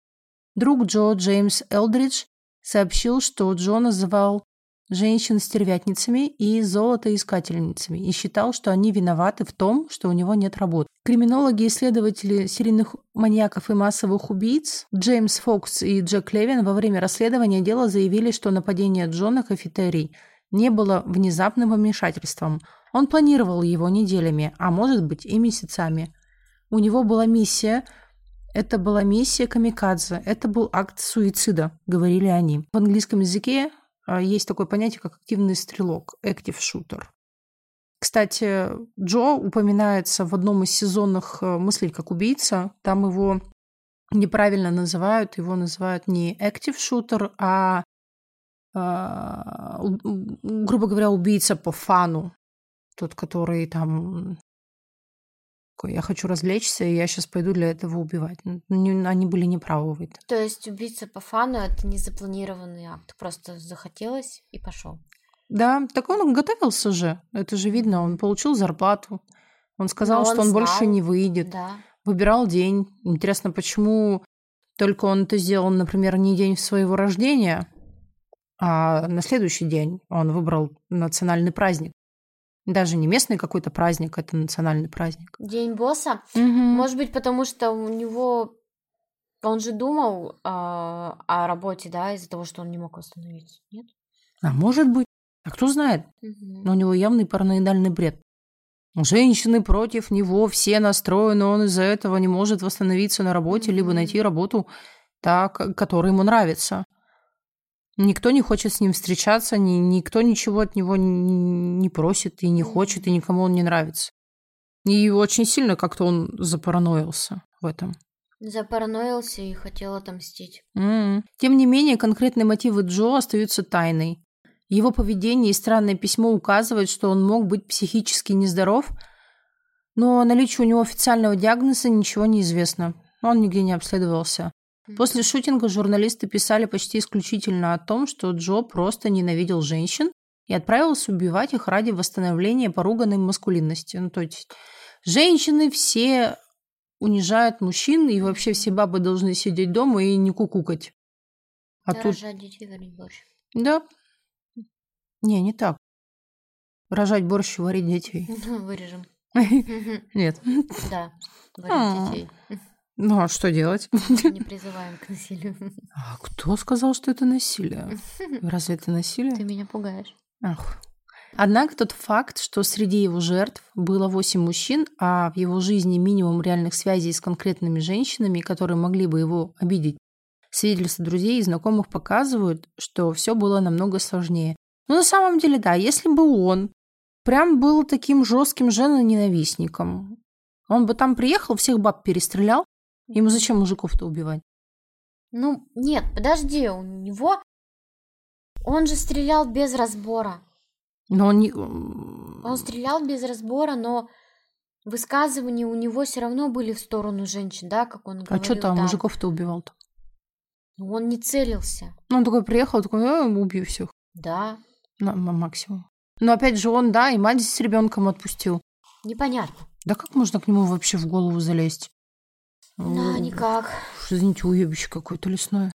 Друг Джо, Джеймс Элдридж, сообщил, что Джо называл женщин стервятницами и золотоискательницами и считал, что они виноваты в том, что у него нет работы. Криминологи и исследователи серийных маньяков и массовых убийц Джеймс Фокс и Джек Левин во время расследования дела заявили, что нападение Джо на кафетерий не было внезапным вмешательством. Он планировал его неделями, а может быть и месяцами. У него была миссия это была миссия камикадзе, это был акт суицида, говорили они. В английском языке есть такое понятие, как активный стрелок, active shooter. Кстати, Джо упоминается в одном из сезонных э, «Мыслей как убийца». Там его неправильно называют, его называют не active shooter, а, а грубо говоря, убийца по фану. Тот, который там я хочу развлечься, и я сейчас пойду для этого убивать. Они были неправы в этом. То есть убийца по фану это не запланированный акт, просто захотелось и пошел. Да, так он готовился же. Это же видно, он получил зарплату. Он сказал, он что он знал. больше не выйдет. Да. Выбирал день. Интересно, почему только он это сделал, например, не день своего рождения, а на следующий день он выбрал национальный праздник. Даже не местный какой-то праздник, это национальный праздник. День босса? Угу. Может быть, потому что у него... Он же думал э, о работе, да, из-за того, что он не мог восстановиться, нет? А может быть. А кто знает? Угу. Но у него явный параноидальный бред. Женщины против него, все настроены, он из-за этого не может восстановиться на работе, либо найти работу, так, которая ему нравится. Никто не хочет с ним встречаться, ни, никто ничего от него не просит и не хочет, и никому он не нравится. И очень сильно как-то он запараноился в этом. Запараноился и хотел отомстить. Mm-hmm. Тем не менее, конкретные мотивы Джо остаются тайной. Его поведение и странное письмо указывают, что он мог быть психически нездоров, но о наличии у него официального диагноза ничего не известно. Он нигде не обследовался. После шутинга журналисты писали почти исключительно о том, что Джо просто ненавидел женщин и отправился убивать их ради восстановления поруганной маскулинности. Ну, то есть женщины все унижают мужчин, и вообще все бабы должны сидеть дома и не кукукать. А да, тут... Рожать детей, варить борщ. Да. Не, не так. Рожать борщ, варить детей. Вырежем. Нет. Да, варить детей. Ну, а что делать? Не призываем к насилию. А кто сказал, что это насилие? Разве это насилие? Ты меня пугаешь. Ах. Однако тот факт, что среди его жертв было восемь мужчин, а в его жизни минимум реальных связей с конкретными женщинами, которые могли бы его обидеть, свидетельства друзей и знакомых показывают, что все было намного сложнее. Но на самом деле, да, если бы он прям был таким жестким женоненавистником, он бы там приехал, всех баб перестрелял, Ему зачем мужиков-то убивать? Ну, нет, подожди, у него... Он же стрелял без разбора. Но он не... Он стрелял без разбора, но высказывания у него все равно были в сторону женщин, да, как он говорил. А что там, мужиков-то убивал-то? Ну, он не целился. Ну, он такой приехал, такой, я убью всех. Да. На, на максимум. Но опять же он, да, и мать с ребенком отпустил. Непонятно. Да как можно к нему вообще в голову залезть? Да, никак. Извините, уебище какое-то лесное.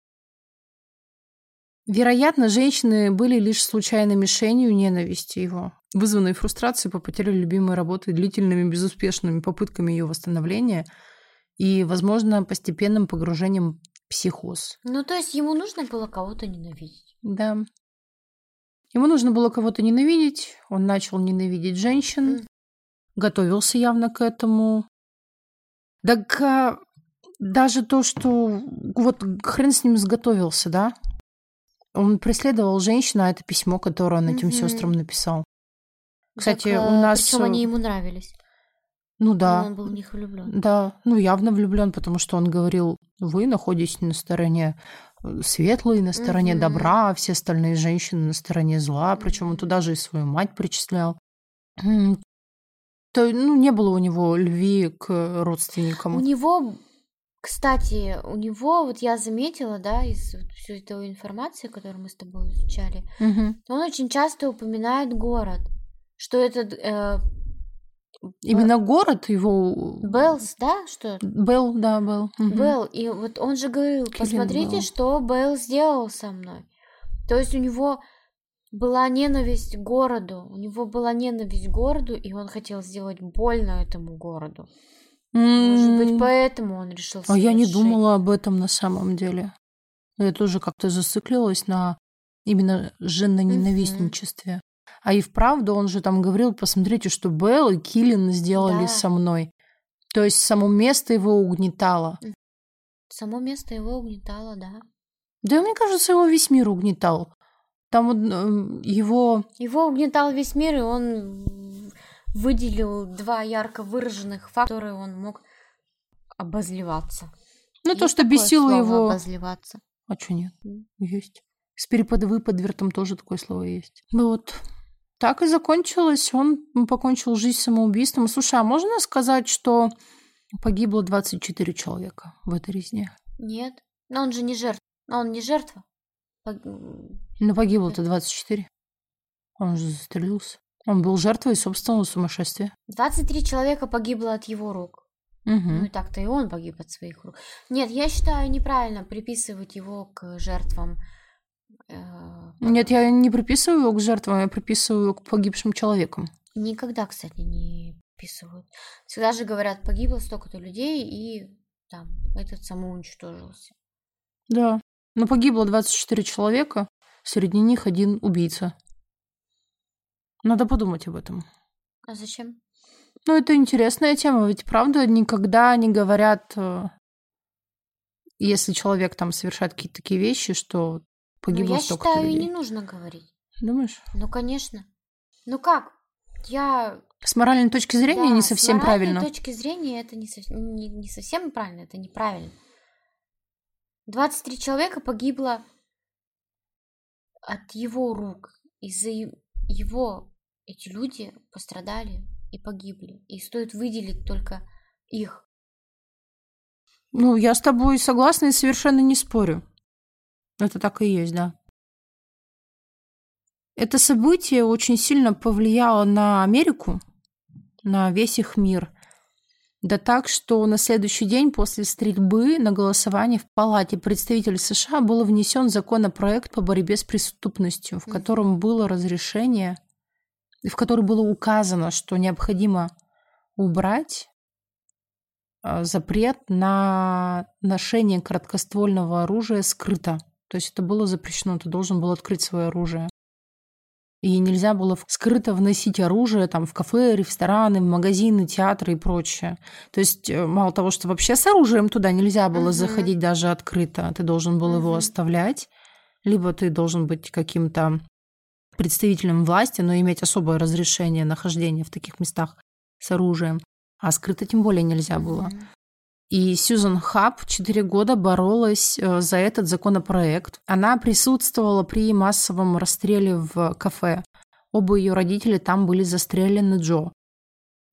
Вероятно, женщины были лишь случайной мишенью ненависти его, вызванной фрустрацией по потере любимой работы, длительными безуспешными попытками ее восстановления и, возможно, постепенным погружением в психоз. Ну, то есть ему нужно было кого-то ненавидеть? Да. Ему нужно было кого-то ненавидеть, он начал ненавидеть женщин, mm. готовился явно к этому. Так а, даже то, что вот хрен с ним сготовился, да? Он преследовал женщину, а это письмо, которое он этим Мгм. сестрам написал. Кстати, Так, у э, нас... Причем они ему нравились. Ну да, Он был в них влюблен. да, ну явно влюблен, потому что он говорил, вы находитесь на стороне э, светлой, на стороне Мгм. добра, а все остальные женщины на стороне зла. Причем он туда же и свою мать причислял. То, ну, не было у него любви к родственникам. У него, кстати, у него, вот я заметила, да, из вот всей этой информации, которую мы с тобой изучали, Мгм. он очень часто упоминает город, что этот э, Именно город его... Беллс, да, что Белл, да, Белл. Мгм. Белл, и вот он же говорил, Киллин посмотрите, Белл. что Белл сделал со мной. То есть у него была ненависть к городу, у него была ненависть к городу, и он хотел сделать больно этому городу. Может быть, поэтому он решил А я не совершить. думала об этом на самом деле. Я тоже как-то зациклилась на именно женоненавистничестве. А и вправду он же там говорил, посмотрите, что Белл и Киллин сделали Да. со мной. То есть само место его угнетало. Само место его угнетало, да. Да, мне кажется, его весь мир угнетал. Там э, его... Его угнетал весь мир, и он выделил два ярко выраженных факта, которые он мог обозливаться. Ну, то, что бесило его... Обозливаться. А что нет? Есть. С переподвыподвертом тоже такое слово есть. Ну Вот. Так и закончилось. Он покончил жизнь самоубийством. Слушай, а можно сказать, что погибло 24 человека в этой резне? Нет. Но он же не жертва. Но он не жертва. Пог- Ну, погибло-то 24. Он же застрелился. Он был жертвой собственного сумасшествия. 23 человека погибло от его рук. Ну Мгм. и так-то и он погиб от своих рук. Нет, я считаю неправильно приписывать его к жертвам. э, Нет, я не приписываю его к жертвам, я приписываю его к погибшим человекам. Никогда, кстати, не приписывают. Всегда же говорят, погибло столько-то людей, и там этот самоуничтожился. Да. Но погибло 24 человека, среди них один убийца. Надо подумать об этом. А зачем? Ну, это интересная тема, ведь правда никогда не говорят, э, если человек там совершает какие-то такие вещи, что Ну, погибло я столько считаю, и людей. не нужно говорить. Думаешь? Ну, конечно. Ну как? Я... С моральной точки зрения Да, не с совсем моральной правильно. точки зрения это не, сов- не, не совсем правильно, это неправильно. 23 человека погибло от его рук. Из-за его эти люди пострадали и погибли. И стоит выделить только их. Ну, я с тобой согласна и совершенно не спорю. Это так и есть, да. Это событие очень сильно повлияло на Америку, на весь их мир. Да так, что на следующий день после стрельбы на голосование в Палате представителей США был внесен законопроект по борьбе с преступностью, в котором было разрешение, в котором было указано, что необходимо убрать а, запрет на ношение короткоствольного оружия скрыто. То есть это было запрещено, ты должен был открыть свое оружие. И нельзя было скрыто вносить оружие там, в кафе, рестораны, в магазины, театры и прочее. То есть э, мало того, что вообще с оружием туда нельзя было Мгм. заходить даже открыто, ты должен был его Мгм. оставлять, либо ты должен быть каким-то представителем власти, но иметь особое разрешение нахождения в таких местах с оружием. А скрыто тем более нельзя было. И Сьюзан Хаб четыре года боролась э, за этот законопроект. Она присутствовала при массовом расстреле в кафе. Оба ее родители там были застрелены Джо.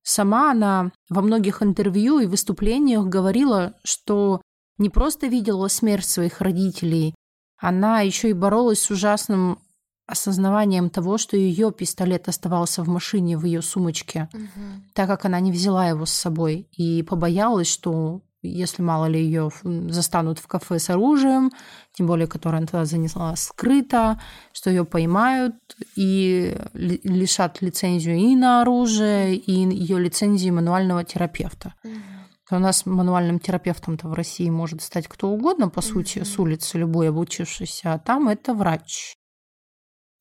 Сама она во многих интервью и выступлениях говорила, что не просто видела смерть своих родителей, она еще и боролась с ужасным осознаванием того, что ее пистолет оставался в машине в ее сумочке Мгм. так как она не взяла его с собой и побоялась, что если мало ли ее застанут в кафе с оружием, тем более, которое она туда занесла скрыто, что ее поймают и ли- лишат лицензию и на оружие, и ее лицензии мануального терапевта. Мгм. У нас мануальным терапевтом-то в России может стать кто угодно, по сути, с улицы, любой обучившийся, а там это врач.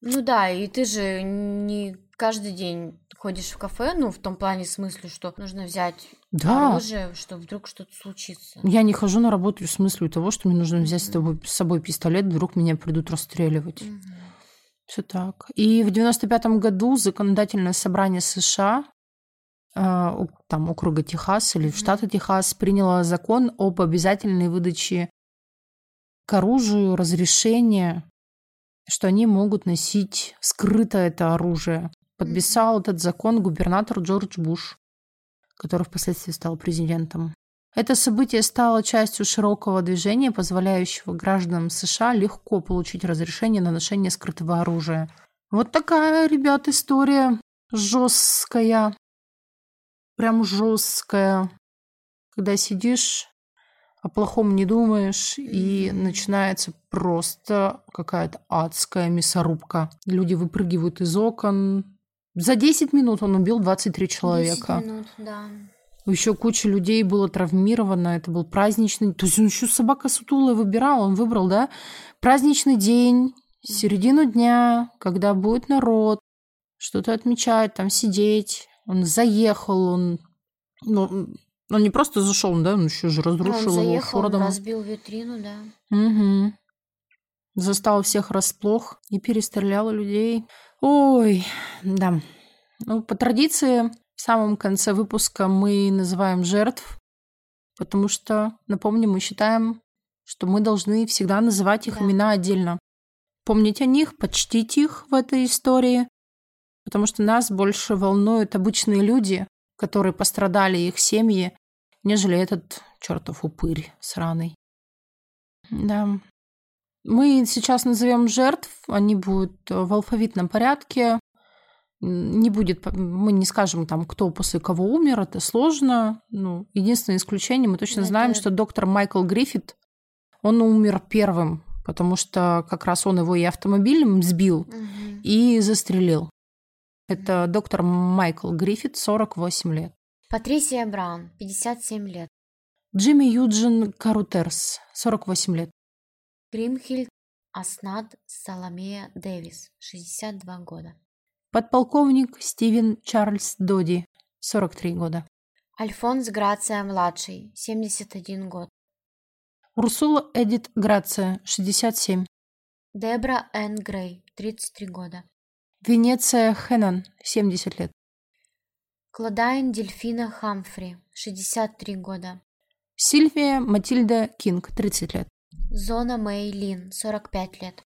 Ну да, и ты же не каждый день ходишь в кафе, ну, в том плане смысле, что нужно взять Да. оружие, что вдруг что-то случится. Я не хожу на работу с мыслью того, что мне нужно взять с собой, с собой пистолет, вдруг меня придут расстреливать. Мгм. Все так. И в 95 году законодательное собрание США, э, там округа Техас или Мгм. штата Техас, приняло закон об обязательной выдаче к оружию разрешения, что они могут носить скрыто это оружие. Подписал этот закон губернатор Джордж Буш, который впоследствии стал президентом. Это событие стало частью широкого движения, позволяющего гражданам США легко получить разрешение на ношение скрытого оружия. Вот такая, ребят, история жесткая. Прям жесткая. Когда сидишь, о плохом не думаешь, и начинается просто какая-то адская мясорубка. Люди выпрыгивают из окон. За 10 минут он убил 23 человека. 10 минут, да. Еще куча людей было травмировано. Это был праздничный... То есть он еще собака сутулая выбирал. Он выбрал, да? Праздничный день, середину дня, когда будет народ, что-то отмечать, там сидеть. Он заехал, он... Ну, он не просто зашел, да, он еще же Ну, разрушил он его заехал, он Фордом. разбил витрину, да. Угу. Застал всех расплох и перестрелял людей. Ой, да. Ну, по традиции, в самом конце выпуска мы называем жертв, потому что, напомню, мы считаем, что мы должны всегда называть их Да. имена отдельно. Помнить о них, почтить их в этой истории, потому что нас больше волнуют обычные люди, которые пострадали, их семьи, нежели этот чертов упырь сраный. Да. Мы сейчас назовем жертв, они будут э, в алфавитном порядке. Не будет, мы не скажем там, кто после кого умер, это сложно. Ну, единственное исключение, мы точно Это- знаем, что доктор Майкл Гриффит, он умер первым, потому что как раз он его и автомобилем сбил, Мгм. и застрелил. Это доктор Майкл Гриффит, 48 лет. Патрисия Браун, 57 лет. Джимми Юджин Карутерс, 48 лет. Гримхильд Аснат Саломея Дэвис, 62 года. Подполковник Стивен Чарльз Доди, 43 года. Альфонс Грация-младший, 71 год. Урсула Эдит Грация, 67. Дебра Энн Грей, 33 года. Венеция Хеннон, 70 лет. Клодайн Дельфина Хамфри, 63 года. Сильвия Матильда Кинг, 30 лет. Зона Мэй Лин, 45 лет.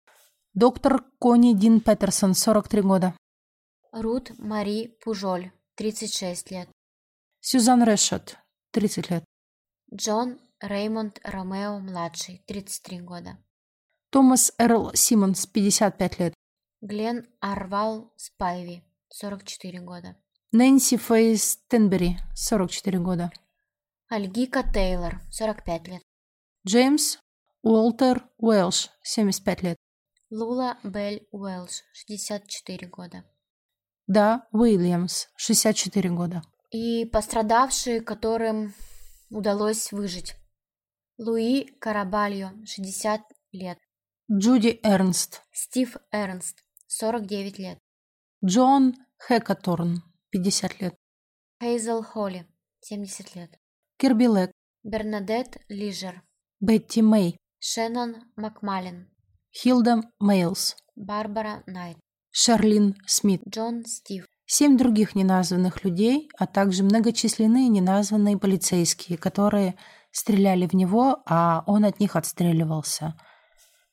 Доктор Кони Дин Петерсон, 43 года. Рут Мари Пужоль, 36 лет. Сюзан Решет, 30 лет. Джон Реймонд Ромео-младший, 33 года. Томас Эрл Симмонс, 55 лет. Глен Арвал Спайви, 44 года. Нэнси Фейс Тенбери, 44 года. Альгика Тейлор, 45 лет. Джеймс Уолтер Уэлш, 75 лет. Лула Белль Уэлш, 64 года. Да Уильямс, 64 года. И пострадавшие, которым удалось выжить. Луи Карабальо, 60 лет. Джуди Эрнст. Стив Эрнст, 49 лет. Джон Хэкаторн, 50 лет. Хейзел Холли, 70 лет. Кирби Лек. Бернадет Лижер. Бетти Мэй. Шеннон Макмалин. Хилда Мейлс. Барбара Найт. Шарлин Смит. Джон Стив. Семь других неназванных людей, а также многочисленные неназванные полицейские, которые стреляли в него, а он от них отстреливался.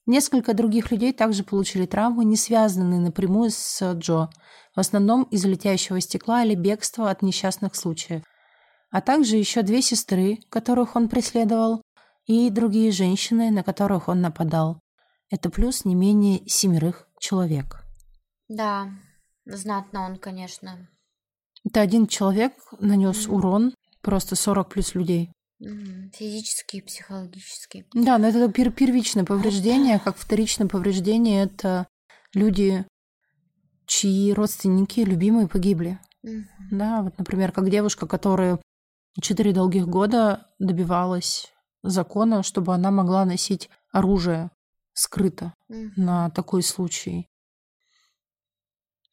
Несколько других людей также получили травмы, не связанные напрямую с Джо, в основном из летящего стекла или бегства от несчастных случаев. А также еще две сестры, которых он преследовал, и другие женщины, на которых он нападал. Это плюс не менее семерых человек. Да, знатно он, конечно. Это один человек нанес Мгм. урон, просто 40 плюс людей. Мгм. Физически и психологически. Да, но это пер- первичное повреждение, как вторичное повреждение это люди, чьи родственники, любимые погибли. Мгм. Да, вот, например, как девушка, которая четыре долгих года добивалась закона, чтобы она могла носить оружие скрыто Мгм. на такой случай.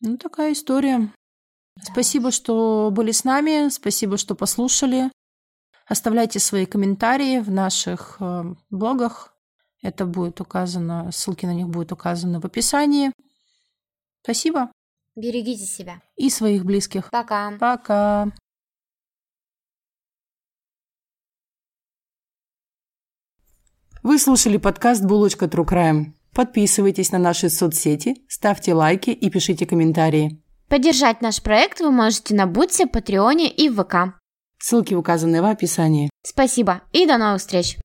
Ну, такая история. Спасибо, что были с нами, спасибо, что послушали. Оставляйте свои комментарии в наших э, блогах. Это будет указано, ссылки на них будут указаны в описании. Спасибо. Берегите себя. И своих близких. Пока. Пока. Вы слушали подкаст «Булочка True Crime». Подписывайтесь на наши соцсети, ставьте лайки и пишите комментарии. Поддержать наш проект вы можете на Бутсе, Патреоне и в ВК. Ссылки указаны в описании. Спасибо и до новых встреч!